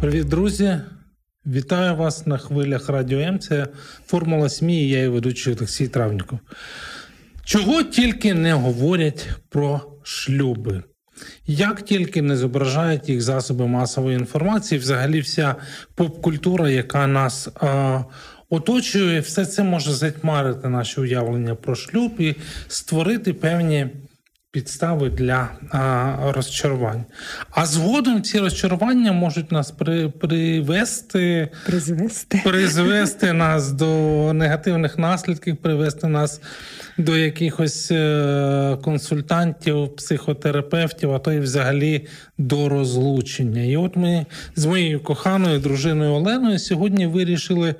Привіт, друзі! Вітаю вас на хвилях Радіо М. Це Формула сім'ї. Я і ведучий Олексій Травніков. Чого тільки не говорять про шлюби? Як тільки не зображають їх засоби масової інформації, взагалі вся поп-культура, яка нас а, оточує, все це може затьмарити наші уявлення про шлюб і створити певні підстави для а, розчарувань. А згодом ці розчарування можуть нас при, привести, призвести. призвести нас до негативних наслідків, привести нас до якихось е, консультантів, психотерапевтів, а то й взагалі до розлучення. І от ми з моєю коханою дружиною Оленою сьогодні вирішили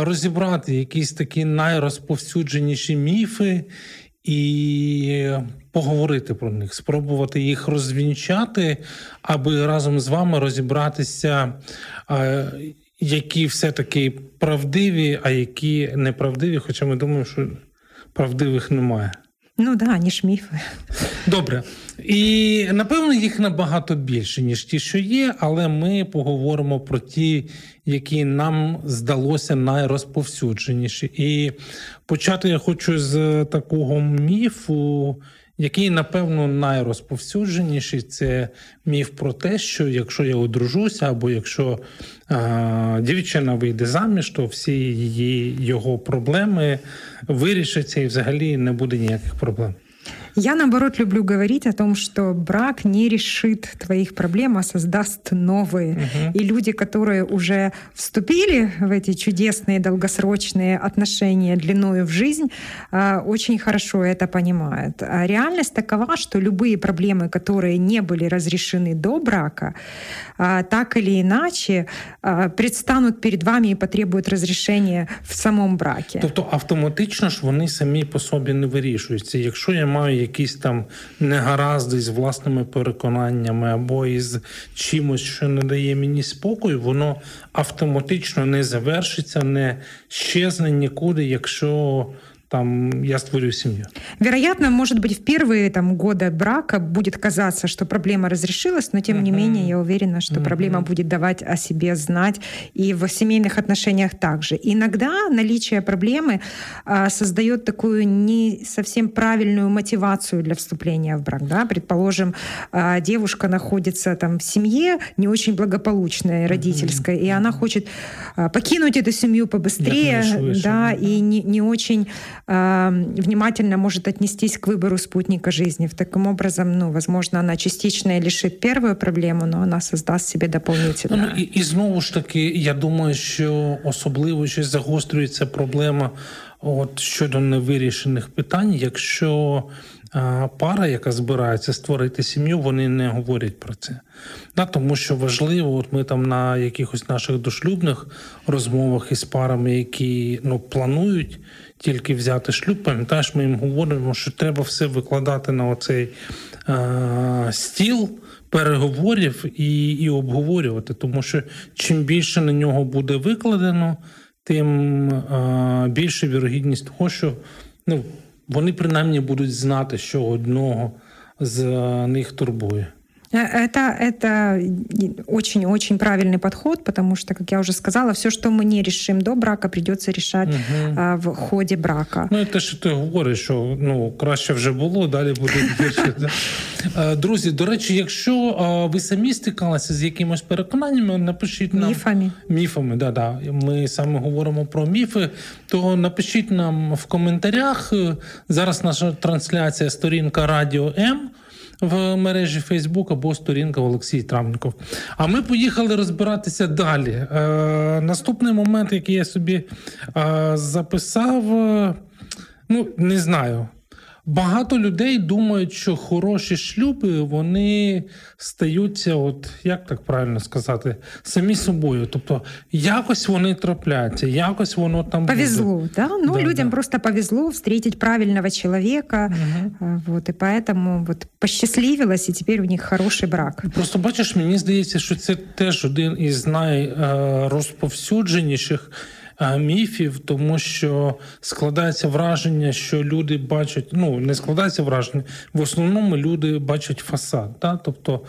розібрати якісь такі найрозповсюдженіші міфи. І поговорити про них, спробувати їх розвінчати, аби разом з вами розібратися, які все-таки правдиві, а які неправдиві. Хоча ми думаємо, що правдивих немає. Ну да, ніж міфи. Добре. І напевно їх набагато більше, ніж ті, що є, але ми поговоримо про ті, які нам здалося найрозповсюдженіші. І почати я хочу з такого міфу, який, напевно, найрозповсюдженіший це міф про те, що якщо я одружуся, або якщо а, дівчина вийде заміж, то всі її його проблеми вирішаться і взагалі не буде ніяких проблем. Я, наоборот, люблю говорить о том, что брак не решит твоих проблем, а создаст новые. Угу. И люди, которые уже вступили в эти чудесные долгосрочные отношения длиною в жизнь, а, очень хорошо это понимают. А реальность такова, что любые проблемы, которые не были разрешены до брака, а, так или иначе предстанут перед вами и потребуют разрешения в самом браке. Тобто автоматично ж вони самі по собі не вирішуються. Якщо я маю якісь там негаразди з власними переконаннями або із чимось, що не дає мені спокою, воно автоматично не завершиться, не щезне нікуди, якщо там я створю семью. Вероятно, может быть, в первые там, годы брака будет казаться, что проблема разрешилась, но тем uh-huh. не менее я уверена, что uh-huh. проблема будет давать о себе знать и в семейных отношениях также. Иногда наличие проблемы а, создает такую не совсем правильную мотивацию для вступления в брак. Да? Предположим, а, девушка находится там в семье не очень благополучной, родительской, uh-huh. и она хочет а, покинуть эту семью побыстрее, да, и не, не очень внимательно может отнестись к выбору спутника жизни. В таким образом, ну, возможно, она частично лишит первую проблему, но она создаст себе дополнительную. Ну, і, і знову ж таки, я думаю, що особливо ще загострюється проблема от щодо невирішених питань, якщо пара, яка збирається створити сім'ю, вони не говорять про це. Да, Тому що важливо, от ми там на якихось наших дошлюбних розмовах із парами, які ну, планують тільки взяти шлюб, пам'ятаєш, ми їм говоримо, що треба все викладати на оцей е- стіл. Переговорів і і обговорювати, тому що чим більше на нього буде викладено, тим е, більше вірогідність того, що ну, вони принаймні будуть знати, що одного з них турбує. Это, это очень-очень правильный подход, потому что, как я уже сказала, все, что мы не решим до брака, придется решать угу. а, в ході брака. Ну, те, що ти говориш, що ну краще вже було, далі буде гірше. Друзі, до речі, якщо ви самі стикалися з якимось переконаннями, напишіть нам міфами. Міфами, да, да. Ми саме говоримо про міфи, то напишіть нам в коментарях. Зараз наша трансляція сторінка Радіо М в мережі Фейсбук або сторінка Олексій Травников. А ми поїхали розбиратися далі. Е, Наступний момент, який я собі е, записав, е, ну не знаю. Багато людей думають, що хороші шлюби вони стаються, от як так правильно сказати, самі собою. Тобто якось вони трапляються, якось воно там повезло, буде. да? Ну да, людям да. просто повезло встретить правильного человека, угу. вот и поэтому вот посчастливилось, і тепер у них хороший брак. Просто бачиш, мені здається, що це теж один із найрозповсюдженіших міфів, тому що складається враження, що люди бачать, ну не складається враження, в основному люди бачать фасад, да? тобто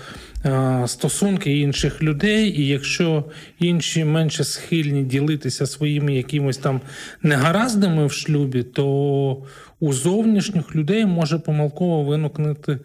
стосунки інших людей, і якщо інші менше схильні ділитися своїми якимось там негараздами в шлюбі, то у зовнішніх людей може помилково виникнути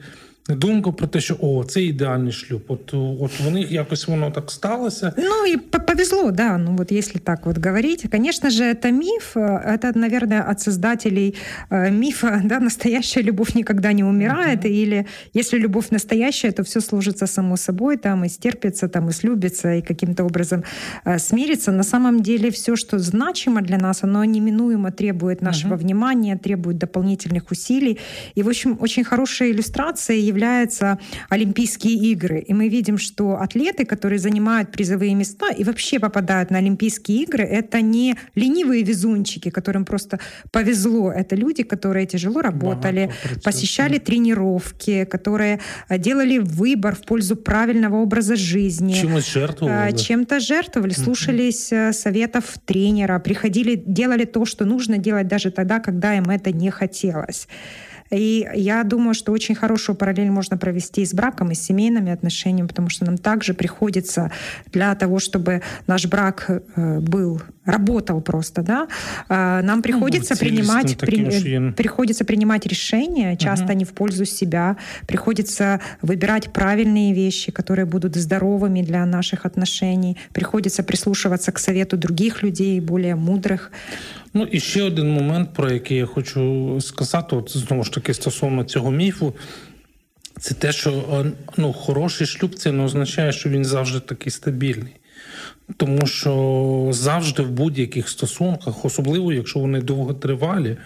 думку про те, що о, це ідеальний шлюб. От от у них якось воно так сталося. Ну и повезло, да. Ну вот если так вот говорить, конечно же, это миф. Это, наверное, от создателей э, мифа, да, настоящая любовь никогда не умирает. Uh-huh. Или если любовь настоящая, то все сложится само собой, там и стерпится, там и слюбится, и каким-то образом э, смирится. На самом деле все, что значимо для нас, оно неминуемо требует нашего uh-huh. внимания, требует дополнительных усилий. И, в общем, очень хорошая иллюстрация является являются Олимпийские игры. И мы видим, что атлеты, которые занимают призовые места и вообще попадают на Олимпийские игры, это не ленивые везунчики, которым просто повезло. Это люди, которые тяжело работали, посещали тренировки, которые э, делали выбор в пользу правильного образа жизни. Чем жертвовали? Э, чем-то жертвовали, слушались uh советов тренера, приходили, делали то, что нужно делать даже тогда, когда им это не хотелось. И я думаю, что очень хорошую параллель можно провести и с браком, и с семейными отношениями, потому что нам также приходится для того, чтобы наш брак э, был работал просто, да, э, нам приходится ну, принимать при, приходится принимать решения, часто угу. не в пользу себя, приходится выбирать правильные вещи, которые будут здоровыми для наших отношений, приходится прислушиваться к совету других людей, более мудрых. Ну і ще один момент, про який я хочу сказати, от знову ж таки стосовно цього міфу. Це те, що ну, хороший шлюб це не означає, що він завжди такий стабільний. Тому що завжди в будь-яких стосунках, особливо якщо вони довготривалі,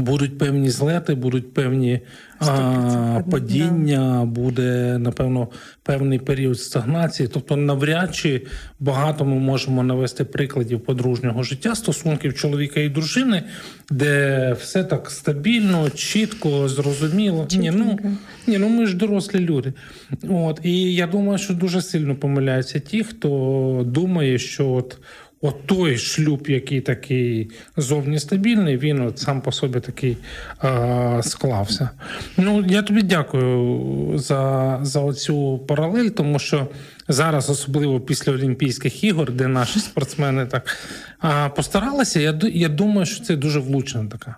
Будуть певні злети, будуть певні а, падіння, буде напевно певний період стагнації. Тобто, навряд чи багато ми можемо навести прикладів подружнього життя стосунків чоловіка і дружини, де все так стабільно, чітко, зрозуміло. Ні, ну ні, ну ми ж дорослі люди. От і я думаю, що дуже сильно помиляються ті, хто думає, що от. От той шлюб, який такий зовні стабільний, він от сам по собі такий е, склався. Ну, я тобі дякую за за цю паралель, тому що зараз, особливо після Олімпійських ігор, де наші спортсмени так е, постаралися, я я думаю, що це дуже влучна така.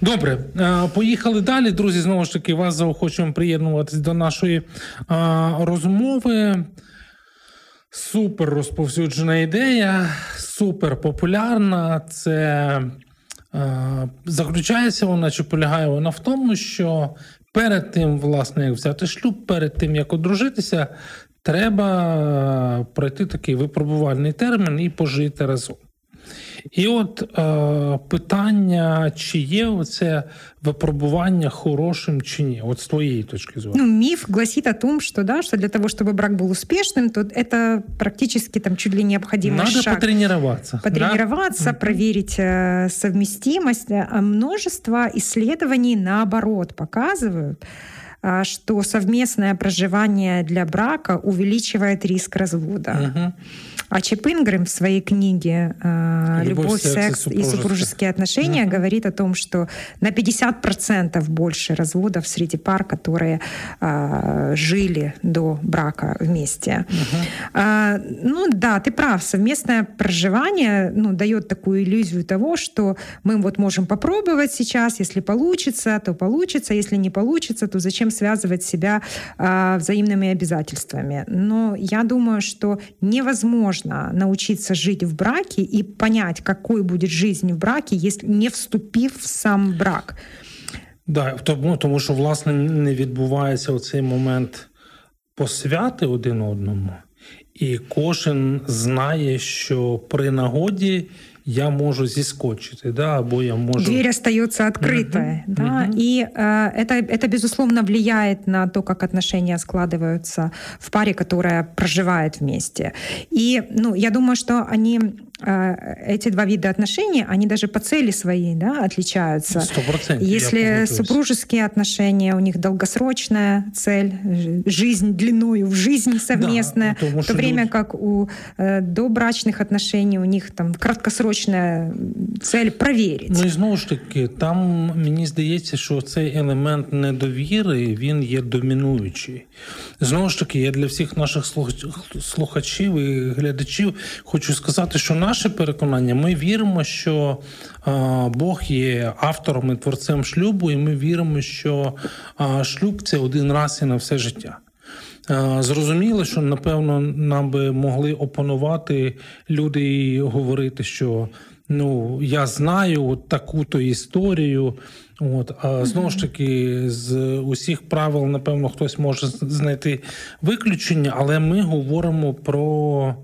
Добре, поїхали далі. Друзі, знову ж таки, вас заохочуємо приєднуватись до нашої розмови. Супер розповсюджена ідея, супер популярна. Це е, заключається вона чи полягає вона в тому, що перед тим, власне, як взяти шлюб, перед тим як одружитися, треба пройти такий випробувальний термін і пожити разом. І от е, питання, чи є оце випробування хорошим чи ні, от з твоєї точки зору. Ну, миф гласит о том, что, да, что для того, чтобы брак был успешным, то это практически там чуть ли необходимый Надо шаг. потренироваться. Потренироваться, да? проверить э, совместимость. А множество исследований, наоборот, показывают, э, что совместное проживание для брака увеличивает риск развода. Угу. А Чип Ингрэм в своей книге э, «Любовь, Любовь секс, и супружеские отношения» uh-huh. говорит о том, что на 50% больше разводов среди пар, которые э, жили до брака вместе. А, ну да, ты прав. Совместное проживание ну, дает такую иллюзию того, что мы вот можем попробовать сейчас, если получится, то получится, если не получится, то зачем связывать себя э, взаимными обязательствами. Но я думаю, что невозможно невозможно научиться жить в браке и понять, какой будет жизнь в браке, если не вступив в сам брак. Да, тому, тому що власне не відбувається оцей момент посвяти один одному, і кожен знає, що при нагоді Я можу зіскочити, да, або я можу... Дверь остается открытая, угу, да, угу. и э, это, это, безусловно, влияет на то, как отношения складываются в паре, которая проживает вместе. И, ну, я думаю, что они эти два вида отношений, они даже по цели своей да, отличаются. 100%. Если супружеские отношения, у них долгосрочная цель, жизнь длиною в жизнь совместная, да, в то время люди... как у э, добрачных отношений у них там краткосрочная цель проверить. Ну і знову ж таки, там мені здається, що цей елемент недовіри він є домінуючий. Знову ж таки, я для всіх наших слухачів і глядачів хочу сказати, що наше переконання, ми віримо, що Бог є автором і творцем шлюбу, і ми віримо, що шлюб це один раз і на все життя. Зрозуміло, що напевно нам би могли опанувати люди і говорити, що ну я знаю от таку-то історію. От а знову ж таки, з усіх правил, напевно, хтось може знайти виключення, але ми говоримо про.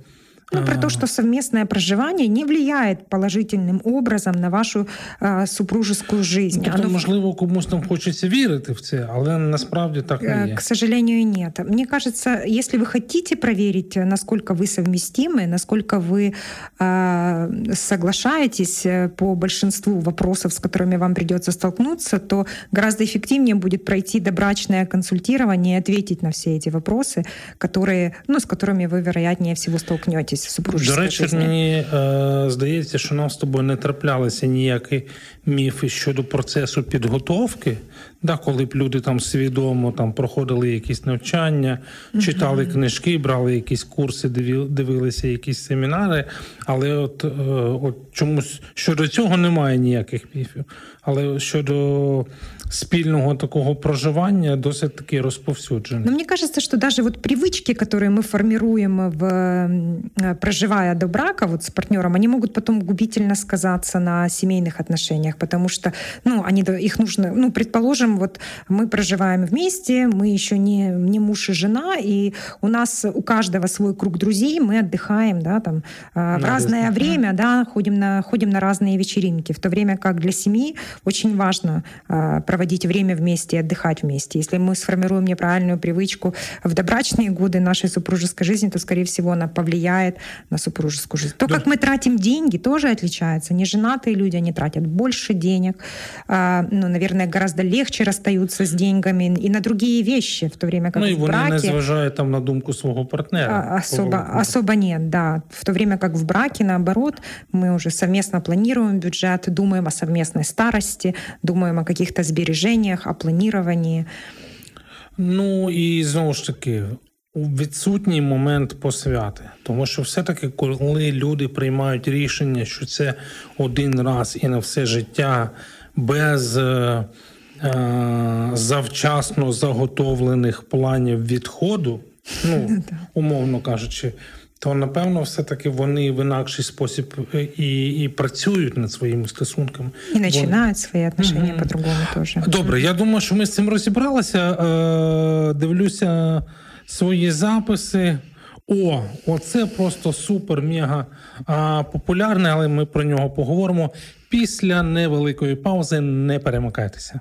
Ну, про то, что совместное проживание не влияет положительным образом на вашу а, супружескую жизнь. Тобто, Оно... можливо, комусь там хочеться вірити в це, але насправді так не є. К сожалению, нет. Мне кажется, если вы хотите проверить, насколько вы совместимы, насколько вы а, соглашаетесь э, по большинству вопросов, с которыми вам придется столкнуться, то гораздо эффективнее будет пройти добрачное консультирование и ответить на все эти вопросы, которые, ну, с которыми вы, вероятнее всего, столкнетесь Якість супружні. До речі, мені е, здається, що нам з тобою не траплялися ніякі міфи щодо процесу підготовки, да, коли б люди там свідомо там проходили якісь навчання, читали uh-huh. книжки, брали якісь курси, дивилися якісь семінари. Але от, е, от чомусь щодо цього немає ніяких міфів. Але щодо спільного такого проживання досить таки розповсюджене. Но мне кажется, что даже вот привычки, которые мы формируем в проживая до брака вот с партнером, они могут потом губительно сказаться на семейных отношениях, Потому что, ну, они их нужно, ну, предположим, вот мы проживаем вместе, мы еще не не муж и жена, и у нас у каждого свой круг друзей, мы отдыхаем, да, там на в разное время, да, ходим на ходим на разные вечеринки, в то время как для семьи очень важно проводить время вместе и отдыхать вместе. Если мы сформируем неправильную привычку в добрачные годы нашей супружеской жизни, то, скорее всего, она повлияет на супружескую жизнь. То, да. как мы тратим деньги, тоже отличается. Неженатые люди, они тратят больше денег, а, ну, наверное, гораздо легче расстаются с деньгами и на другие вещи, в то время как ну, в браке... не зважають там на думку своего партнера. А, особо, особо нет, да. В то время как в браке, наоборот, мы уже совместно планируем бюджет, думаем о совместной старости, думаем о каких-то сбережениях, о плануванні. Ну і знову ж таки. Відсутній момент посвяти, тому що все-таки, коли люди приймають рішення, що це один раз і на все життя без е, е завчасно заготовлених планів відходу, ну умовно кажучи, то напевно, все-таки вони в інакший спосіб е, і і працюють над своїми стосунками. І починають свої отношення mm-hmm. по-другому теж. Добре, я думаю, що ми з цим розібралися. Е, Дивлюся свої записи. О, оце просто супер мега популярне, але ми про нього поговоримо після невеликої паузи. Не перемикайтеся.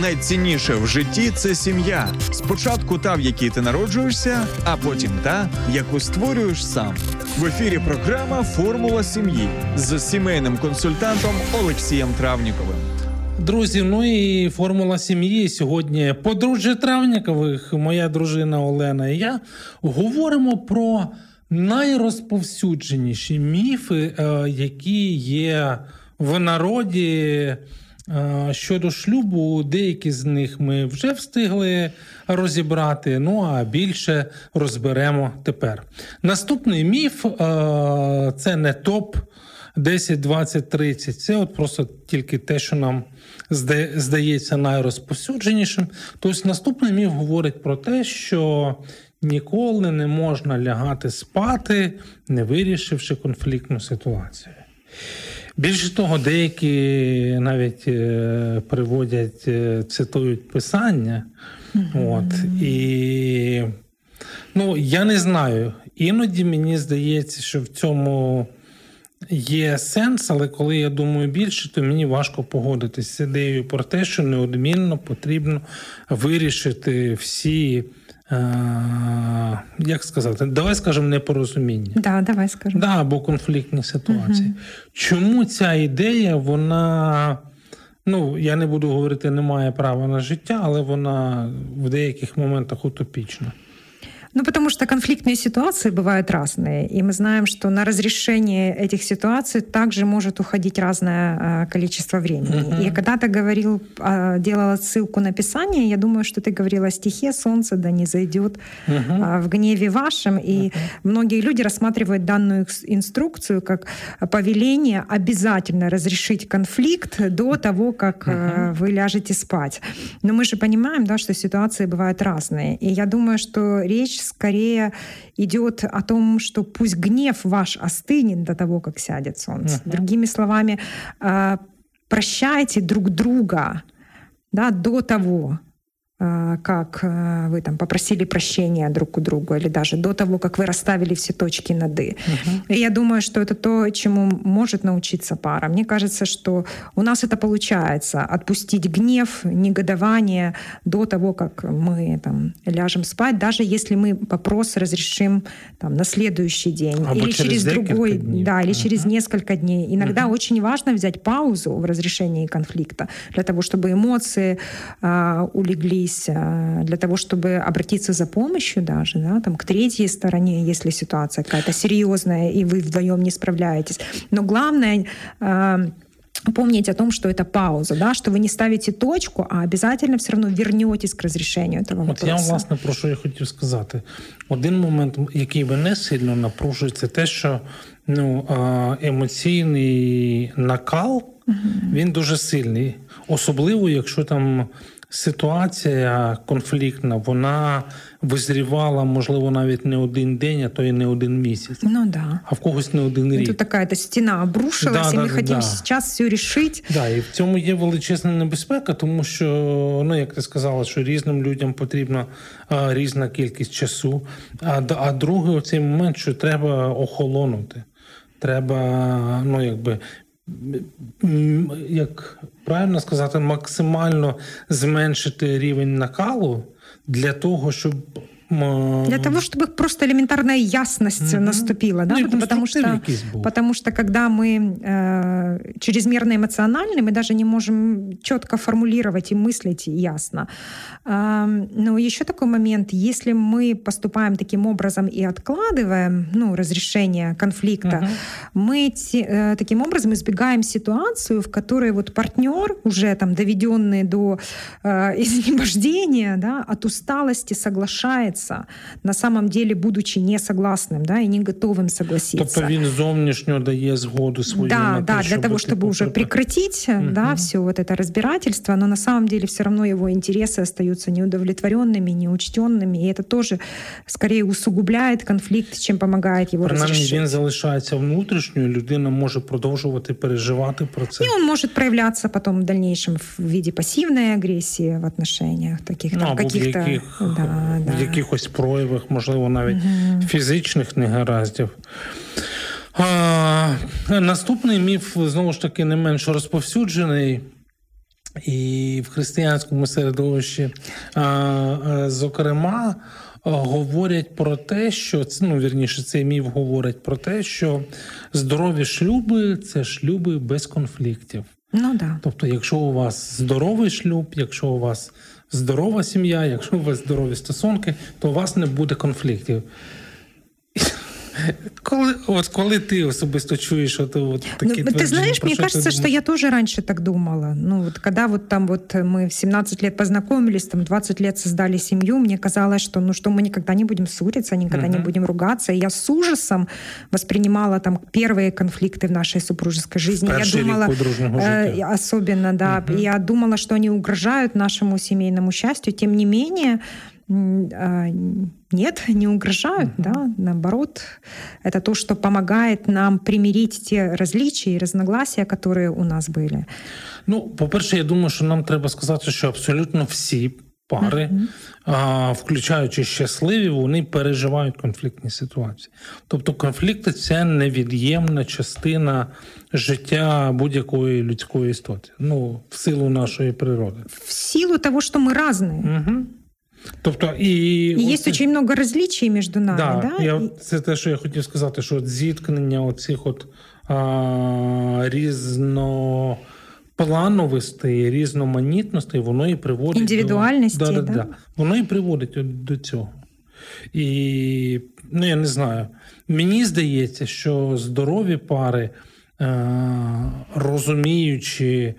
Найцінніше в житті це сім'я. Спочатку та, в якій ти народжуєшся, а потім та, яку створюєш сам. В ефірі програма Формула сім'ї з сімейним консультантом Олексієм Травніковим. Друзі, ну і формула сім'ї сьогодні подружжя Травнікових, моя дружина Олена і я говоримо про найрозповсюдженіші міфи, е, які є в народі Щодо шлюбу, деякі з них ми вже встигли розібрати, ну а більше розберемо тепер. Наступний міф це не топ 10, 20, 30. Це от просто тільки те, що нам здається найрозповсюдженішим. Тобто наступний міф говорить про те, що ніколи не можна лягати спати, не вирішивши конфліктну ситуацію. Більше того, деякі навіть е, приводять, е, цитують писання. Mm-hmm. От, І ну, я не знаю. Іноді мені здається, що в цьому є сенс, але коли я думаю більше, то мені важко погодитися з ідеєю про те, що неодмінно потрібно вирішити всі. Е, як сказати, давай скажемо непорозуміння. Да, давай скажемо. Да, або конфліктні ситуації. Угу. Чому ця ідея, вона, ну, я не буду говорити, не має права на життя, але вона в деяких моментах утопічна. Ну, потому что конфликтные ситуации бывают разные, и мы знаем, что на разрешение этих ситуаций также может уходить разное а, количество времени. Uh-huh. И когда ты говорил, а, делала ссылку на Писание, я думаю, что ты говорила о стихе «Солнце да не зайдет uh-huh. в гневе вашем», и uh-huh. многие люди рассматривают данную инструкцию как повеление обязательно разрешить конфликт до того, как uh-huh. вы ляжете спать. Но мы же понимаем, да, что ситуации бывают разные, и я думаю, что речь скорее идет о том, что пусть гнев ваш остынет до того, как сядет солнце. Uh-huh. Другими словами, а, прощайте друг друга да, до того, как а, вы там попросили прощения друг у друга, или даже до того, как вы расставили все точки над «и». Uh-huh. И я думаю, что это то, чему может научиться пара. Мне кажется, что у нас это получается — отпустить гнев, негодование до того, как мы там ляжем спать, даже если мы вопрос разрешим там, на следующий день Або или через, через другой, дней. да, или uh-huh. через несколько дней. Иногда uh-huh. очень важно взять паузу в разрешении конфликта для того, чтобы эмоции а, улеглись обратились для того, чтобы обратиться за помощью даже, да, там, к третьей стороне, если ситуация какая-то серьезная, и вы вдвоем не справляетесь. Но главное помнить о том, что это пауза, да, что вы не ставите точку, а обязательно все равно вернетесь к разрешению этого От вопроса. Я, власне, про що я хотів сказати. Один момент, який мене сильно напружує, це те, що ну, емоційний накал, угу. він дуже сильний. Особливо, якщо там ситуація конфліктна, вона визрівала, можливо, навіть не один день, а то і не один місяць. Ну да. А в когось не один рік. Тут така стіна обрушилась, да, і ми да, хочемо да. зараз все рішити. Да, і в цьому є величезна небезпека, тому що, ну як ти сказала, що різним людям потрібна а, різна кількість часу. А а другий цей момент, що треба охолонути. Треба, ну якби як правильно сказати, максимально зменшити рівень накалу для того, щоб для того, чтобы просто элементарная ясность угу. наступила, да, ну, потому что, потому что когда мы э, чрезмерно эмоциональны, мы даже не можем четко формулировать и мыслить ясно. Э, но еще такой момент, если мы поступаем таким образом и откладываем, ну, разрешение конфликта, угу. мы э, таким образом избегаем ситуацию, в которой вот партнер уже там доведенный до э, изнемождения, да, от усталости соглашается соглашается, на самом деле, будучи не согласным, да, и не готовым согласиться. Тобто він зовнішньо дає згоду свою Да, на да, те, для того, чтобы уже прекратить, угу. да, все вот это разбирательство, но на самом деле все равно его интересы остаются неудовлетворенными, неучтенными, и это тоже скорее усугубляет конфликт, чем помогает его Принаймні, разрешить. він залишається внутрішньою, людина може продовжувати переживати про це. И он может проявляться потом в дальнейшем в виде пассивной агрессии в отношениях, таких ну, там, каких-то... В яких, да, да. в яких якихось проявах, можливо, навіть угу. фізичних негараздів. А, Наступний міф знову ж таки не менш розповсюджений. І в християнському середовищі, зокрема, говорять про те, що ну, вірніше, цей міф говорить про те, що здорові шлюби це шлюби без конфліктів. Ну да. Тобто, якщо у вас здоровий шлюб, якщо у вас здорова сім'я, якщо у вас здорові стосунки, то у вас не буде конфліктів. Коли от коли ти особисто чуєш от, от такі ну, Ты знаешь, мне кажется, что я тоже раньше так думала. Ну, вот когда вот там вот мы в 17 лет познакомились, там 20 лет создали семью, мне казалось, что ну что мы никогда не будем ссориться, никогда uh-huh. не будем ругаться. И я с ужасом воспринимала там первые конфликты в нашей супружеской жизни. я думала, э, особенно, да, uh-huh. я думала, что они угрожают нашему семейному счастью. Тем не менее, нет, не угрожают, mm-hmm. да, наоборот, это то, что помогает нам примирить те различия и разногласия, которые у нас были. Ну, по-перше, я думаю, що нам треба сказати, що абсолютно всі пари, mm-hmm. а, включаючи щасливі, вони переживають конфліктні ситуації. Тобто, конфлікти це невід'ємна частина життя будь-якої людської істоти. Ну, в силу нашої природи. В силу того, що ми різні. Угу. Тобто і, і є дуже багато розличий між нами. Да, да? Я, Це те, що я хотів сказати, що от зіткнення оцих от а, різноплановостей, різноманітностей, воно і приводить індивідуальності, до, да, да, да, воно і приводить до цього. І ну я не знаю. Мені здається, що здорові пари, е, розуміючи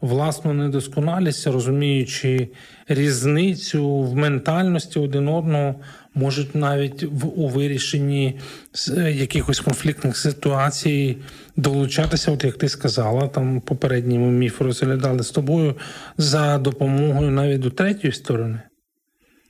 власну недосконалість, розуміючи різницю в ментальності один одного, можуть навіть в у вирішенні е, якихось конфліктних ситуацій долучатися, от як ти сказала, там попередній міф розглядали з тобою за допомогою навіть до третьої сторони.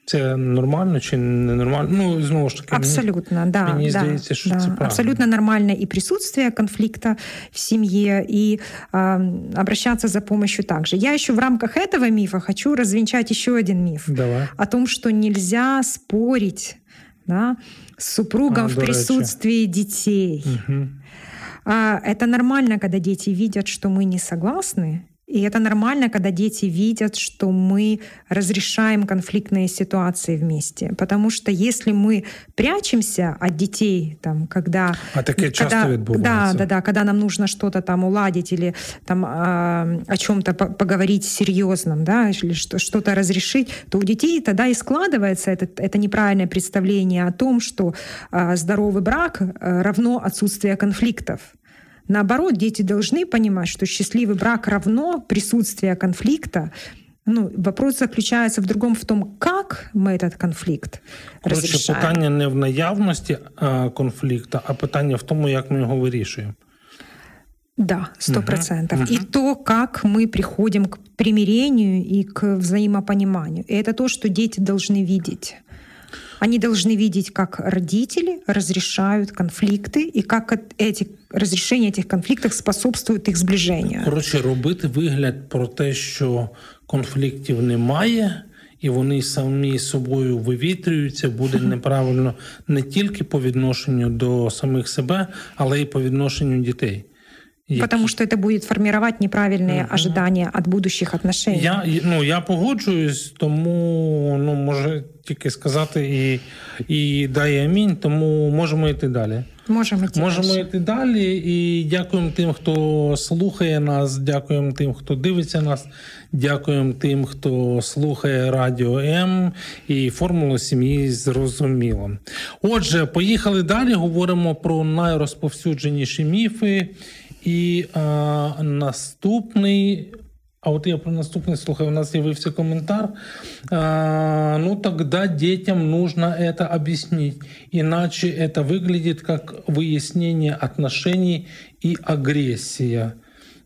Це нормально чи не нормально? Ну, знову ж таки, абсолютно, мені, да, мені да, здається, що да. це правильно. абсолютно нормально и присутствие конфликта в семье, и э, обращаться за помощью также. Я еще в рамках этого мифа хочу развенчать еще один миф Давай. о том, что нельзя спорить да, с супругом а, в присутствии детей. Угу. А, это нормально, когда дети видят, что мы не согласны, и это нормально, когда дети видят, что мы разрешаем конфликтные ситуации вместе. Потому что если мы прячемся от детей, там, когда... А когда, часто Да, да, да, когда нам нужно что-то там уладить или там э, о чем-то поговорить серьезном, да, или что-то разрешить, то у детей тогда и складывается это, это неправильное представление о том, что э, здоровый брак э, равно отсутствие конфликтов. Наоборот, дети должны понимать, что счастливый брак равно присутствие конфликта. Ну, вопрос заключается в другом, в том, как мы этот конфликт Коротше, разрешаем. питання не в наявності а, конфлікту, а питання в тому, як ми його вирішуємо. Да, сто процентов. Угу. И то, как мы приходим к примирению и к взаимопониманию. И это то, что дети должны видеть. Они должны видеть, как родители разрешают конфликты и как эти розрішення цих конфліктів способствують їх зближенню. Коротше, робити вигляд про те, що конфліктів немає. І вони самі собою вивітрюються, буде неправильно не тільки по відношенню до самих себе, але й по відношенню дітей. Потому что это будет формировать неправильные угу. ожидания от будущих отношений. Я ну я погоджуюсь, тому ну може тільки сказати і і дай амінь, тому можемо йти далі. Можемо йти можемо далі. йти далі. І дякуємо тим, хто слухає нас. Дякуємо тим, хто дивиться нас. Дякуємо тим, хто слухає Радіо М і формулу сім'ї зрозуміло. Отже, поїхали далі. Говоримо про найрозповсюдженіші міфи. І а, наступний. А от я про наступний слухаю, у нас з'явився коментар. А, ну, тогда детям нужно это объяснить, иначе это выглядит как выяснение отношений и агрессия.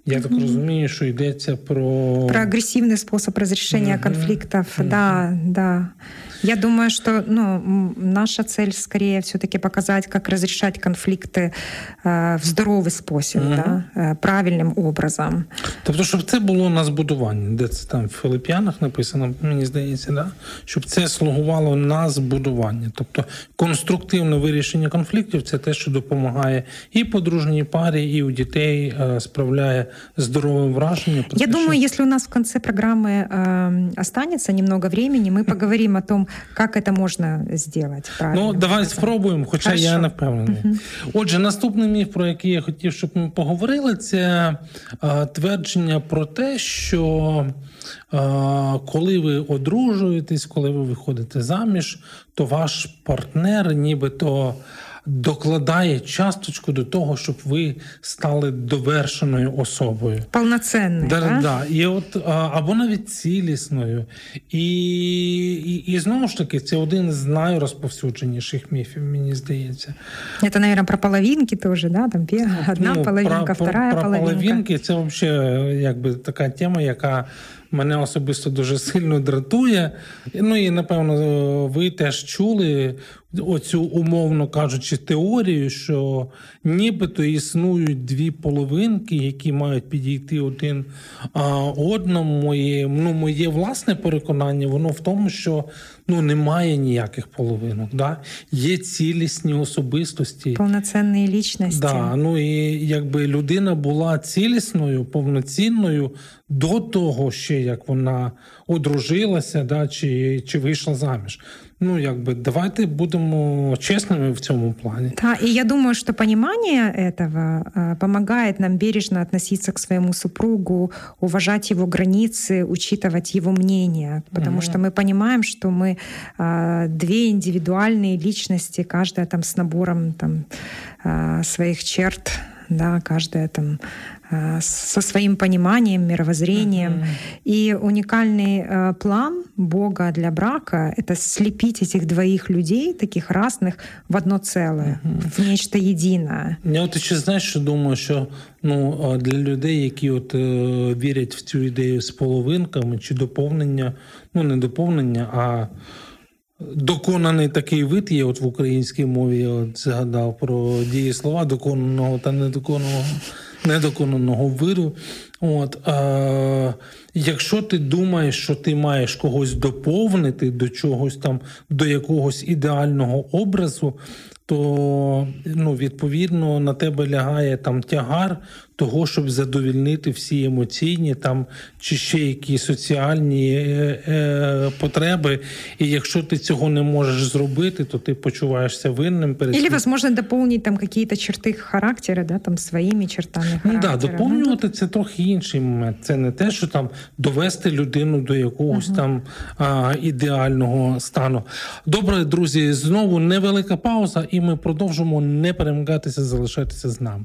Я так розумію, що йдеться про Про агрессивный способ разрешения угу. конфликтов. Угу. Да, да. Я думаю, что ну, наша цель скорее все-таки показать, как разрешать конфликты э, в здоровий спосіб, угу. да, э, правильним образом. Тобто, щоб це було на збудуванні, де це там в Филип'янах написано, мені здається, да? щоб це слугувало на збудування. Тобто конструктивне вирішення конфліктів це те, що допомагає і подружній парі, і у дітей е, справляє здоровым вражением. Я думаю, если у нас в конце программы э, останется немного времени, мы поговорим о том, как это можно сделать. Ну, давай спробуємо, хоча Хорошо. я не впевнений. Угу. Отже, наступний міф, про який я хотів, щоб ми поговорили, це е, твердження про те, що е, коли ви одружуєтесь, коли ви виходите заміж, то ваш партнер нібито докладає часточку до того, щоб ви стали довершеною особою. Повноцінною, да, да? да. І от, Або навіть цілісною. І, і, і знову ж таки, це один з найрозповсюдженіших міфів, мені здається. Це, мабуть, про половинки теж, да? Там одна ну, половинка, про, вторая про, половинка. Про половинки це взагалі якби така тема, яка мене особисто дуже сильно дратує. Ну і напевно, ви теж чули оцю, умовно кажучи, теорію, що нібито існують дві половинки, які мають підійти один одному. Моє, ну, моє власне переконання, воно в тому, що ну немає ніяких половинок. Да? Є цілісні особистості. Повноцінні лічності. Да, ну і якби людина була цілісною, повноцінною до того, ще як вона одружилася, да, чи, чи вийшла заміж. Ну, якби давайте будемо чесними в цьому плане. Да, и я думаю, что понимание этого помогает нам бережно относиться к своему супругу, уважать его границы, учитывать его мнение, потому mm-hmm. что мы понимаем, что мы две индивидуальные личности, каждая там с набором там своих черт, да, каждая там Э, со своим пониманием, мировоззрением. Uh-huh. И уникальный э, план Бога для брака — это слепить этих двоих людей, таких разных, в одно целое, uh-huh. в нечто єдине. Я от ще знаєш, що думаю, що ну для людей, які от е, вірять в цю ідею з половинками чи доповнення, ну не доповнення, а Доконаний такий вид є от в українській мові. Я от згадав про дієслова доконаного та недоконаного недоконаного виду. От, е, Якщо ти думаєш, що ти маєш когось доповнити до чогось там, до якогось ідеального образу, то ну, відповідно на тебе лягає там тягар того, щоб задовільнити всі емоційні там чи ще які соціальні е, е, потреби. І якщо ти цього не можеш зробити, то ти почуваєшся винним перед Или, возможно, доповнити там якісь черти характеру, да, там своїми чертами характеру. Ну, да, доповнювати це трохи інший момент. Це не те, що там довести людину до якогось uh там а, ідеального стану. Добре, друзі, знову невелика пауза, і ми продовжимо не перемагатися, залишатися з нами.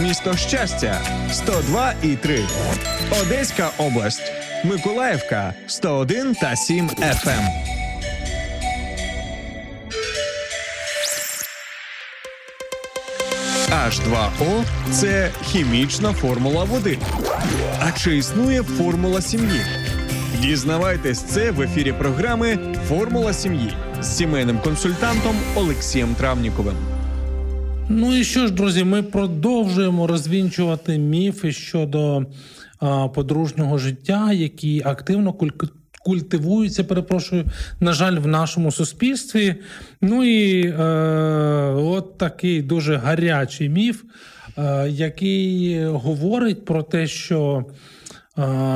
місто щастя 102 і 3. Одеська область, Миколаївка 101 та 7 FM. H2O – це хімічна формула води. А чи існує формула сім'ї? Дізнавайтесь це в ефірі програми Формула сім'ї з сімейним консультантом Олексієм Травніковим. Ну і що ж, друзі, ми продовжуємо розвінчувати міфи щодо а, подружнього життя, які активно культивуються, перепрошую, на жаль, в нашому суспільстві. Ну і е, от такий дуже гарячий міф, е, який говорить про те, що.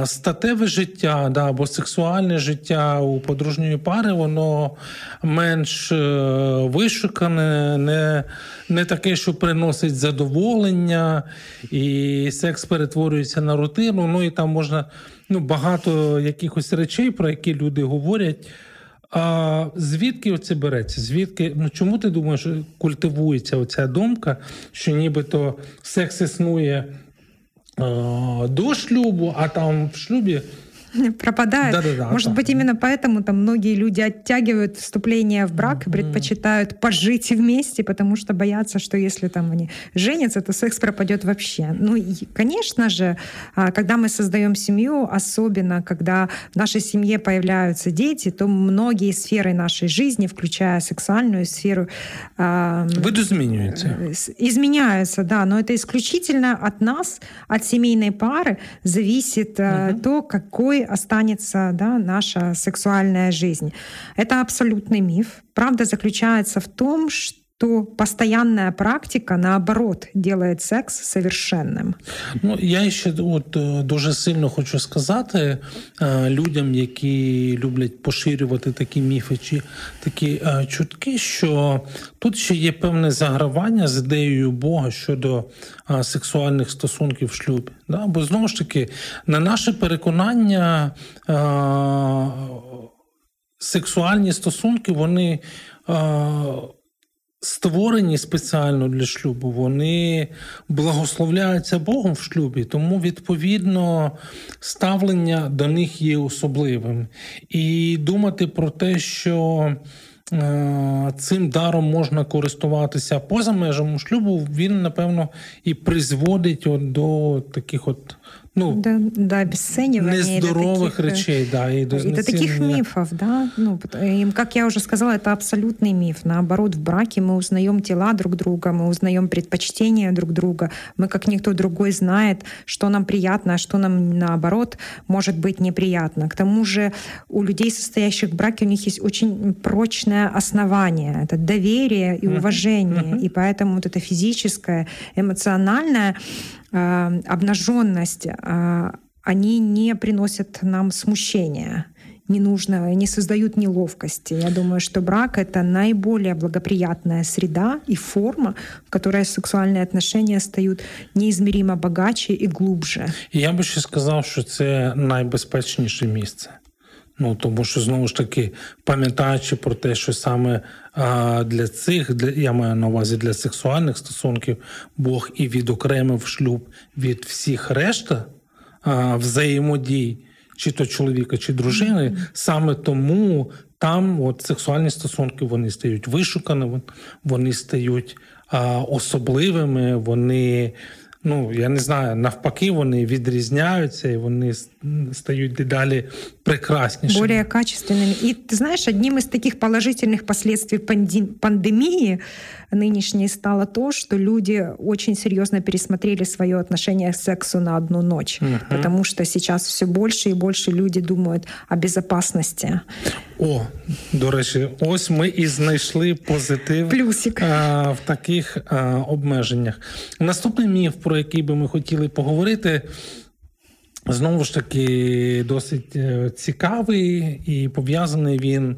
Статеве життя да, або сексуальне життя у подружньої пари, воно менш е, вишукане, не не таке, що приносить задоволення, і секс перетворюється на рутину. Ну і там можна ну, багато якихось речей, про які люди говорять. А звідки це береться? Звідки ну чому ти думаєш, культивується оця думка, що нібито секс існує? Э, до шлюбу, а там в шлюбе пропадает. Да, да, да, Может быть, именно поэтому там многие люди оттягивают вступление в брак и предпочитают пожить вместе, потому что боятся, что если там они женятся, то секс пропадет вообще. Ну, и, конечно же, а, когда мы создаем семью, особенно когда в нашей семье появляются дети, то многие сферы нашей жизни, включая сексуальную сферу, видозмінюються. Э, изменяются, да, но это исключительно от нас, от семейной пары зависит угу. то, какой останется да, наша сексуальная жизнь. Это абсолютный миф. Правда заключается в том, что то постоянная практика, наоборот, делает секс совершенным. Ну, я ще от е, дуже сильно хочу сказати е, людям, які люблять поширювати такі міфи чи такі е, чутки, що тут ще є певне загравання з ідеєю Бога щодо сексуальних стосунків в шлюбі. Да? Бо знову ж таки, на наше переконання, сексуальні стосунки, вони створені спеціально для шлюбу, вони благословляються Богом в шлюбі, тому відповідно ставлення до них є особливим. І думати про те, що е, цим даром можна користуватися поза межами шлюбу, він напевно і призводить от до таких от ну, до, до обесценивания. Нездоровых таких, речей, да. И до, до таких мифов, да. Ну, и, как я уже сказала, это абсолютный миф. Наоборот, в браке мы узнаем тела друг друга, мы узнаем предпочтения друг друга. Мы, как никто другой, знает, что нам приятно, а что нам, наоборот, может быть неприятно. К тому же у людей, состоящих в браке, у них есть очень прочное основание. Это доверие и уважение. Uh-huh. И поэтому вот это физическое, эмоциональное обнаженность, э, они не приносят нам смущения не нужно, не создают неловкости. Я думаю, что брак — это наиболее благоприятная среда и форма, в которой сексуальные отношения стають неізміримо богаче і глубже. Я би ще сказав, що це найбезпечніше місце. Ну тому що знову ж таки, пам'ятаючи про те, що саме а, для цих, для я маю на увазі для сексуальних стосунків, Бог і відокремив шлюб від всіх решта а, взаємодій, чи то чоловіка, чи дружини, mm-hmm. саме тому там от сексуальні стосунки вони стають вишуканими, вони стають а, особливими, вони ну я не знаю, навпаки, вони відрізняються і вони стають дедалі прекраснішими. Более качественными. И ты знаешь, одним из таких положительных последствий пандемии нынешней стало то, что люди очень серьезно пересмотрели свое отношение к сексу на одну ночь, угу. потому что сейчас все больше и больше люди думают о безопасности. О, до речі, ось ми і знайшли позитив Плюсик. А, в таких а, обмеженнях. Наступний міф, про який би ми хотіли поговорити. Знову ж таки, досить е, цікавий і пов'язаний він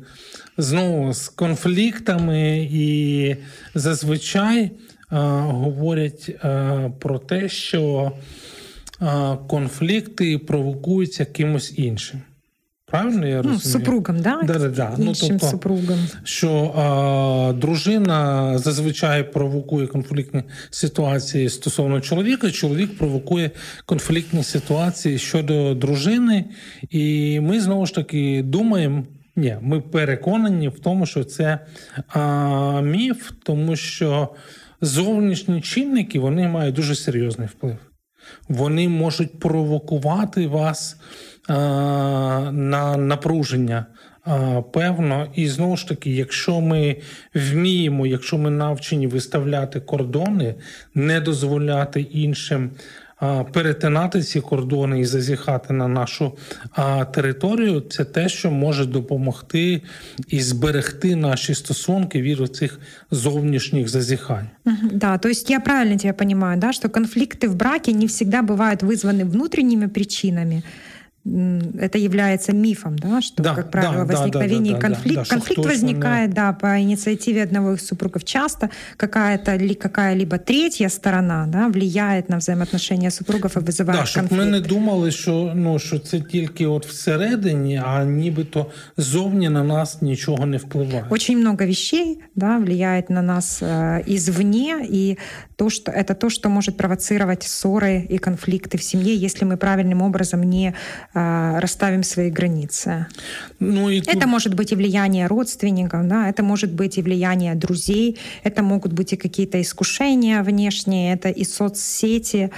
знову з конфліктами, і зазвичай а, говорять а, про те, що а, конфлікти провокуються кимось іншим. Правильно я розумію? Ну, супругом, да? Да, да, да. Ну, тобто, супругом. Що а, дружина зазвичай провокує конфліктні ситуації стосовно чоловіка, чоловік провокує конфліктні ситуації щодо дружини, і ми знову ж таки думаємо. Ні, ми переконані в тому, що це а, міф, тому що зовнішні чинники вони мають дуже серйозний вплив. Вони можуть провокувати вас на напруження. Певно, і знову ж таки, якщо ми вміємо, якщо ми навчені виставляти кордони, не дозволяти іншим перетинати ці кордони і зазіхати на нашу територію, це те, що може допомогти і зберегти наші стосунки від цих зовнішніх зазіхань. Да, то есть я правильно тебя понимаю, да, что конфликты в браке не всегда бывают вызваны внутренними причинами, это является мифом, да, что, да, как правило, да, возникновение да, да, конфликт, да, конфликт возникает, да, по инициативе одного из супругов. Часто какая-то ли какая-либо третья сторона, да, влияет на взаимоотношения супругов и вызывает да, щоб ми не думали, що ну що це тільки от всередині, а нібито зовні на нас нічого не впливає. Очень много вещей, да, влияет на нас э, извне, и то, что это то, что может провоцировать ссоры и конфликты в семье, если мы правильным образом не э, расставим свои границы. Ну, и тут... Это может быть и влияние родственников, да, это может быть и влияние друзей, это могут быть и какие-то искушения внешние, это и соцсети.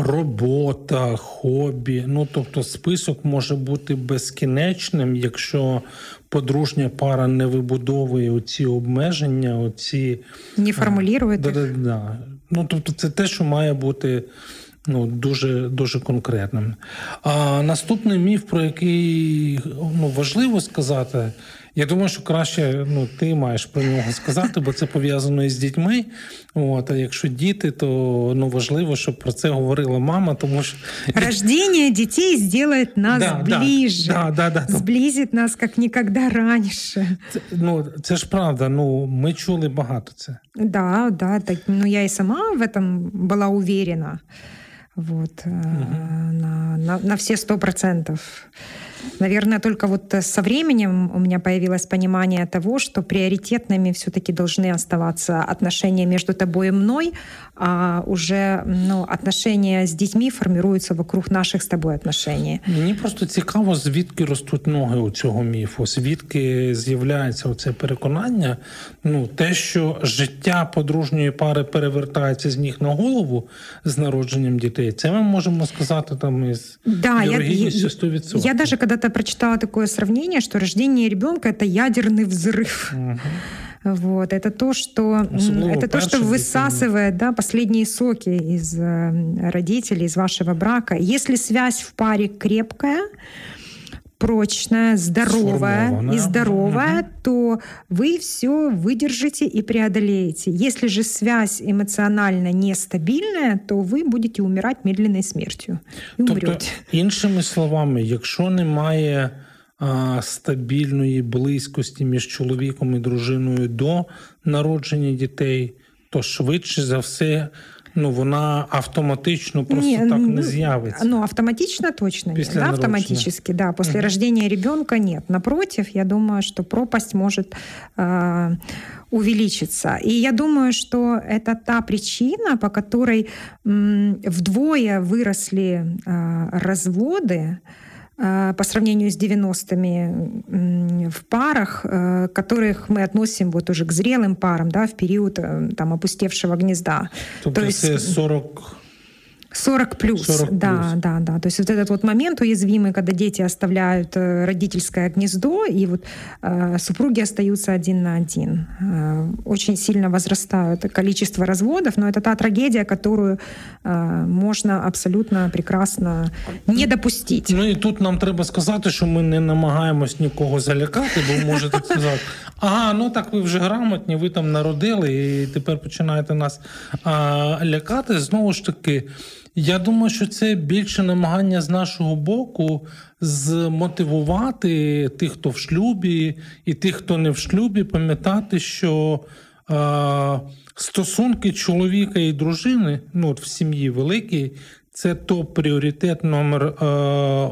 Робота, хобі, ну тобто список може бути безкінечним, якщо подружня пара не вибудовує оці обмеження, оці не формулює. Да, да, да. Ну тобто, це те, що має бути ну, дуже дуже конкретним. А наступний міф, про який ну, важливо сказати, я думаю, що краще ну, ти маєш про нього сказати, бо це пов'язано із дітьми. От, А якщо діти, то ну, важливо, щоб про це говорила мама, тому що рождення дітей зробить нас да, ближе, да, да, да, зблизить нас як ніколи раніше. Це, ну, це ж правда. Ну, ми чули багато це. Да, да, так, ну я і сама в этом була уверена. Вот, угу. на, на, на все сто процентов. Наверное, только вот со временем у меня появилось понимание того, что приоритетными все-таки должны оставаться отношения между тобой и мной, а уже ну, отношения с детьми формируются вокруг наших з тобою отношений. Мені просто цікаво, звідки ростуть ноги у цього міфу, звідки з'являється оце переконання. Ну, те, що життя подружньої пари перевертається з ніг на голову з народженням дітей, це ми можемо сказати там із да, я, 100%. Я даже когда-то прочитала такое сравнение, что рождение ребенка это ядерный взрыв. Угу. Вот. Это то, что, это то, что высасывает да, последние соки из э, родителей, из вашего брака. Если связь в паре крепкая, прочная, здоровая и здоровая, угу. то вы все выдержите и преодолеете. Если же связь эмоционально нестабильная, то вы будете умирать медленной смертью. И тобто, умрете. іншими словами, якщо немає стабільної близькості між чоловіком і дружиною до народження дітей, то швидше за все. Ну, вона автоматично просто не, так не з'явиться. Ну, автоматично точно После нет. Да, автоматически, да. После угу. рождения ребенка нет. Напротив, я думаю, что пропасть может э, увеличиться. И я думаю, что это та причина, по которой м, вдвое выросли э, разводы. Э, по сравнению с 90-ми в парах, э, которых мы относим вот уже к зрелым парам, да, в период э, там опустевшего гнезда. То, То есть 40 40 плюс, 40 да, плюс. да, да. То есть вот этот вот момент уязвимый, когда дети оставляют э, родительское гнездо, и вот э, супруги остаются один на один. Э, очень сильно возрастает количество разводов, но это та трагедия, которую э, можно абсолютно прекрасно не допустить. Ну і тут нам треба сказати, що ми не намагаємось нікого залякати, бо можете сказати, ага, ну так ви вже грамотні, ви там народили, і тепер починаєте нас а, лякати. Знову ж таки. Я думаю, що це більше намагання з нашого боку змотивувати тих, хто в шлюбі, і тих, хто не в шлюбі, пам'ятати, що е, стосунки чоловіка і дружини, ну от в сім'ї великій, це топ-пріоритет номер е,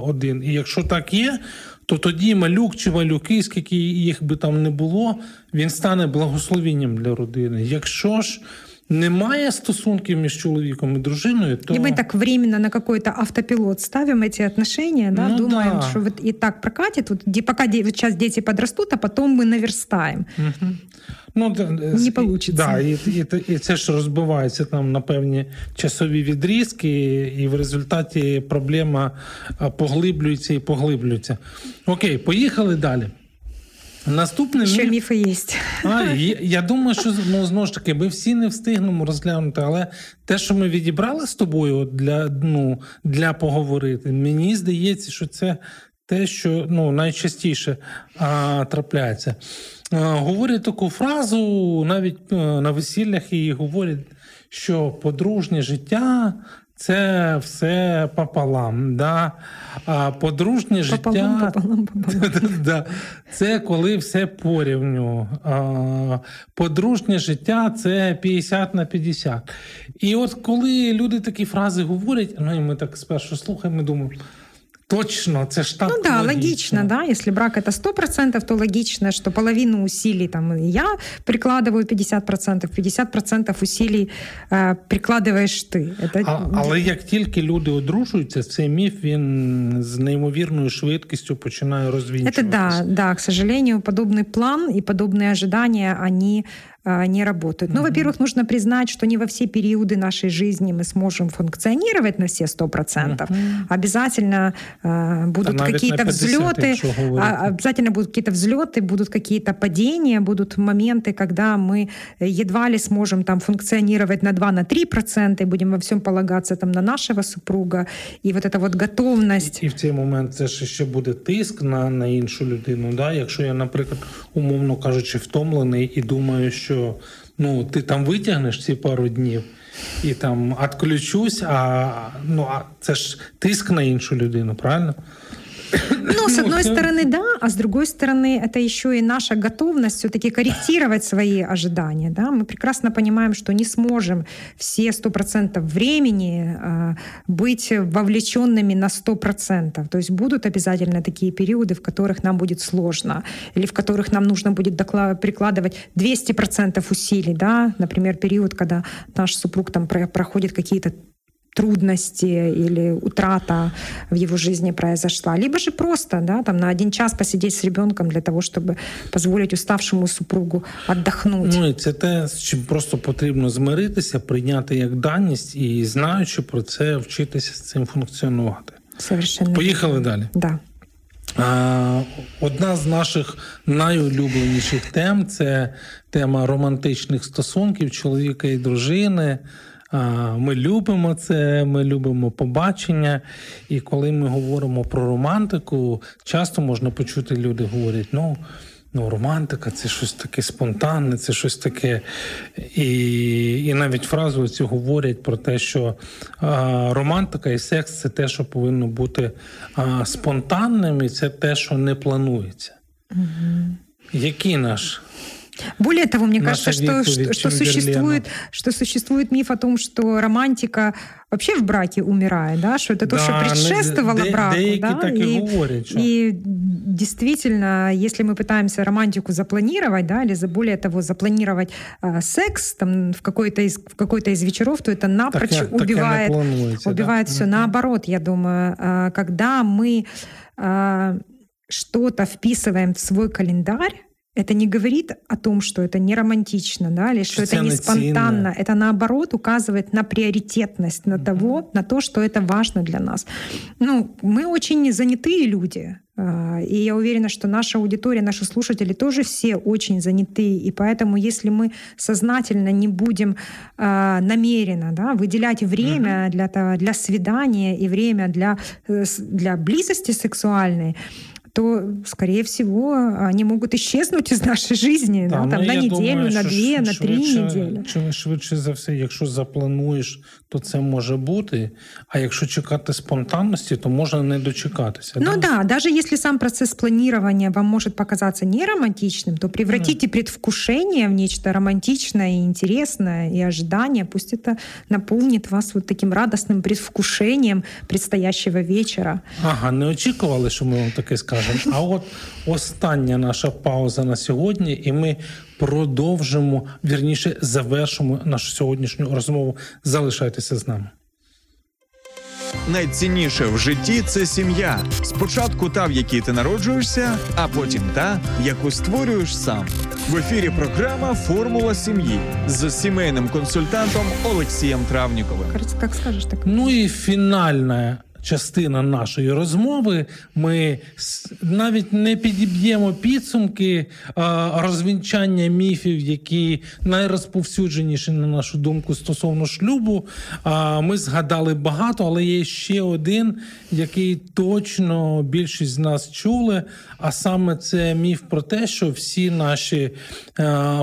один. І якщо так є, то тоді малюк чи малюки, скільки їх би там не було, він стане благословенням для родини. Якщо ж немає стосунків між чоловіком і дружиною, то... И мы так временно на какой-то автопилот ставим эти отношения, да, ну, думаем, да. что вот и так прокатит, вот, пока сейчас дети подрастут, а потом мы наверстаем. Угу. Ну, Не получится. Да, і, і, і це ж розбивається там на певні часові відрізки, і в результаті проблема поглиблюється і поглиблюється. Окей, поїхали далі. Наступний Ще міф... міфи є. А, я, я думаю, що ну, знову ж таки, ми всі не встигнемо розглянути, але те, що ми відібрали з тобою для ну, для поговорити, мені здається, що це те, що ну, найчастіше а, трапляється. А, говорять таку фразу, навіть а, на весіллях її говорять, що подружнє життя це все пополам. Да? А подружнє життя пополам, пополам. да, це коли все порівню. А, Подружнє життя це 50 на 50. І от коли люди такі фрази говорять, ну і ми так спершу слухаємо, ми думаємо Точно, це ж так Ну да, логично. логично, да. Если брак это 100%, то логично, что половину усилий там я прикладываю 50%, 50% усилий э, прикладываєш ти. Это... А, але як тільки люди одружуються, цей міф він з неймовірною швидкістю починає розвінчуватися. Это да, да, к сожалению, подобный план и подобные ожидания, они а, не работают. Ну, во-первых, нужно признать, что не во все периоды нашей жизни мы сможем функционировать на все 100%. Uh-huh. Обязательно э, будут какие-то взлеты, а, обязательно будут какие-то взлеты, будут какие-то падения, будут моменты, когда мы едва ли сможем там функционировать на 2 на 3%, и будем во всем полагаться там на нашего супруга. І вот эта вот готовність. І в цей момент це ж ще буде тиск на на іншу людину. Да? Якщо я, наприклад, умовно кажучи, втомлений і думаю, що ну ти там витягнеш ці пару днів і там відключусь, а ну а це ж тиск на іншу людину, правильно? Ну, с одной стороны, да, а с другой стороны, это еще и наша готовность все-таки корректировать свои ожидания. Да? Мы прекрасно понимаем, что не сможем все сто процентов времени э, быть вовлеченными на сто процентов. То есть будут обязательно такие периоды, в которых нам будет сложно, или в которых нам нужно будет прикладывать 200% усилий. Да? Например, период, когда наш супруг там проходит какие-то трудности или утрата в его жизни произошла. Либо же просто да, там, на один час посидеть с ребенком для того, чтобы позволить уставшему супругу отдохнуть. Ну і це те, з чим просто потрібно змиритися, прийняти як даність і знаючи про це, вчитися з цим функціонувати. Совершенно. Поїхали далі. Да. А, Одна з наших найулюбленіших тем це тема романтичних стосунків чоловіка і дружини. Ми любимо це, ми любимо побачення. І коли ми говоримо про романтику, часто можна почути, люди говорять, ну. Ну, романтика це щось таке спонтанне, це щось таке. І і навіть фразу цю говорять про те, що а, романтика і секс це те, що повинно бути а, спонтанним, і це те, що не планується. Угу. Який наш более того, мне кажется, что, что, что, существует, что существует миф о том, что романтика вообще в браке умирает, да, что это то, да, что предшествовало де, браку. Да? Так и, и, говорят, что... и действительно, если мы пытаемся романтику запланировать, да, или более того, запланировать э, секс там, в, какой-то из, в какой-то из вечеров, то это напрочь так, убивает, так убивает да? все. Угу. Наоборот, я думаю, э, когда мы э, что-то вписываем в свой календарь, это не говорит о том, что это не романтично, да, или что, что это не спонтанно. Это наоборот указывает на приоритетность, на mm-hmm. того, на то, что это важно для нас. Ну, мы очень занятые люди. А, и я уверена, что наша аудитория, наши слушатели тоже все очень заняты. И поэтому, если мы сознательно не будем э, намеренно да, выделять время mm-hmm. для, для свидания и время для, э, для близости сексуальной, то, скорее всего, они могут исчезнуть из нашей жизни да, да, там, на неділю, думаю, на дві, на три неділі. Чи швидше за все, якщо заплануєш, то це може бути. А якщо чекати спонтанності, то можна не дочекатися. Ну да, да даже если сам процесс планирования вам может показаться не романтичным, то превратите да. предвкушение в нечто романтичное и интересное, и ожидание. Пусть это наполнит вас вот таким радостным предвкушением предстоящего вечера. Ага, не очікували, що ми вам таке скажемо Скажемо. А от остання наша пауза на сьогодні, і ми продовжимо вірніше завершимо нашу сьогоднішню розмову. Залишайтеся з нами. Найцінніше в житті це сім'я. Спочатку та, в якій ти народжуєшся, а потім та, яку створюєш сам. В ефірі програма Формула сім'ї з сімейним консультантом Олексієм Травніковим. Як скажеш так? Ну і фінальна частина нашої розмови. Ми навіть не підіб'ємо підсумки розвінчання міфів, які найрозповсюдженіші, на нашу думку, стосовно шлюбу. Ми згадали багато, але є ще один, який точно більшість з нас чули. А саме це міф про те, що всі наші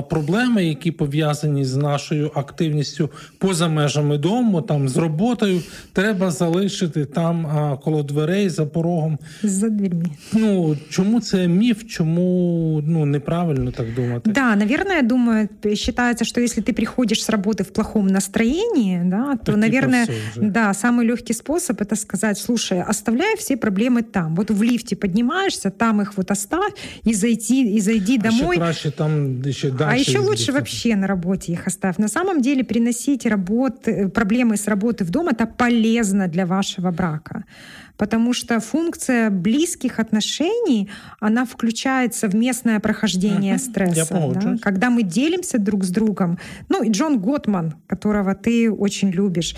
проблеми, які пов'язані з нашою активністю поза межами дому, там з роботою, треба залишити там там а, коло дверей за порогом. За дверьми. Ну чому це міф? Чому ну неправильно так думати? Да, наверное, я думаю, считается, что если ты приходишь с работы в плохом настроении, да, то, так, наверное, типа да, самый легкий способ это сказать: слушай, оставляй все проблемы там. Вот в лифте поднимаешься, там их вот оставь и зайти, и зайди а домой. Еще краще там еще дальше. А еще лучше вообще на работе их оставь. На самом деле приносить работы, проблемы с работы в дом это полезно для вашего брака. Потому что функция близких отношений, она включается в местное прохождение uh-huh. стресса. Да? Когда мы делимся друг с другом. Ну, и Джон Готман, которого ты очень любишь,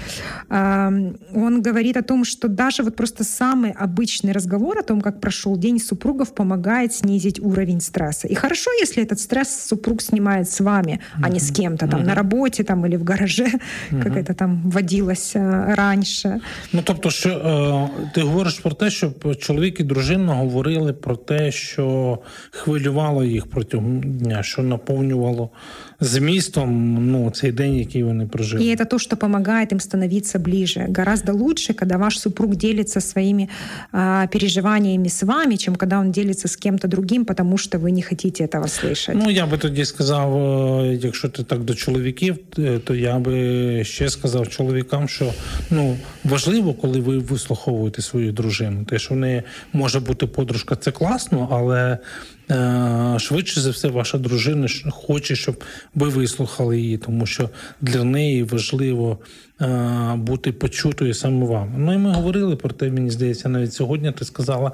он говорит о том, что даже вот просто самый обычный разговор о том, как прошел день супругов, помогает снизить уровень стресса. И хорошо, если этот стресс супруг снимает с вами, uh-huh. а не с кем-то там uh-huh. на работе там, или в гараже, uh-huh. как это там водилось раніше. Ну тобто, що е, ти говориш про те, щоб чоловік і дружина говорили про те, що хвилювало їх протягом дня, що наповнювало змістом ну, цей день, який вони прожили. И это то, что помогает им становиться ближе. Гораздо лучше, когда ваш супруг делится своими а, переживаниями с вами, чем когда он делится с кем-то другим, потому что вы не хотите этого слышать. Ну, я би тоді сказав, е, якщо ти так до чоловіків, е, то я би ще сказав чоловікам, що ну важливо, коли ви вислуховуєте свою дружину. Те, що в неї може бути подружка, це класно, але Е, швидше за все, ваша дружина хоче, щоб ви вислухали її, тому що для неї важливо е, бути почутою саме вам. Ну і ми говорили про те, мені здається, навіть сьогодні ти сказала.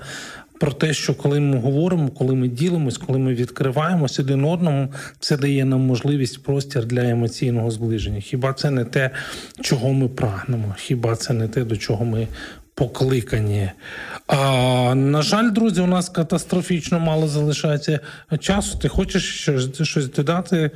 Про те, що коли ми говоримо, коли ми ділимось, коли ми відкриваємось один одному, це дає нам можливість простір для емоційного зближення. Хіба це не те, чого ми прагнемо? Хіба це не те, до чого ми покликані. А, На жаль, друзі, у нас катастрофічно мало залишається часу. Ти хочеш щось, щось додати?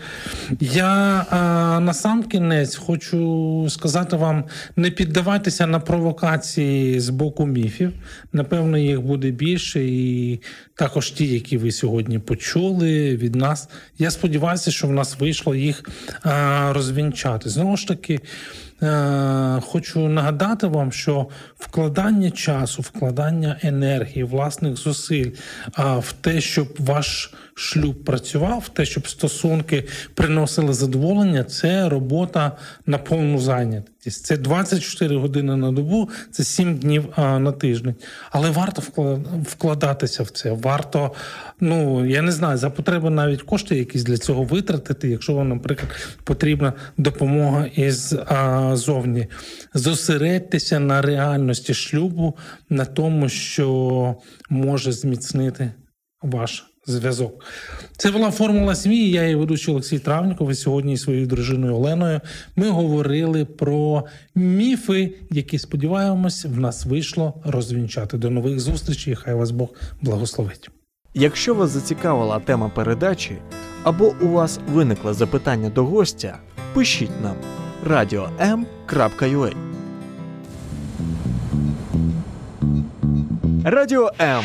Я а, на сам кінець хочу сказати вам: не піддавайтеся на провокації з боку міфів. Напевно, їх буде більше, і також ті, які ви сьогодні почули від нас. Я сподіваюся, що в нас вийшло їх а, розвінчати. Знову ж таки. Е, хочу нагадати вам, що вкладання часу, вкладання енергії, власних зусиль в те, щоб ваш шлюб працював, в те, щоб стосунки приносили задоволення, це робота на повну зайнятість. Це 24 години на добу, це 7 днів на тиждень. Але варто вкладатися в це. Варто, ну я не знаю, за потреби навіть кошти якісь для цього витратити, якщо вам, наприклад, потрібна допомога із а, зовні. Зосередьтеся на реальності шлюбу, на тому, що може зміцнити ваш зв'язок. Це була формула сім'ї. Я її ведучий Олексій Травніков. І сьогодні своєю дружиною Оленою ми говорили про міфи, які сподіваємось, в нас вийшло розвінчати. До нових зустрічей. Хай вас Бог благословить. Якщо вас зацікавила тема передачі або у вас виникло запитання до гостя, пишіть нам radio.m.ua Радіо М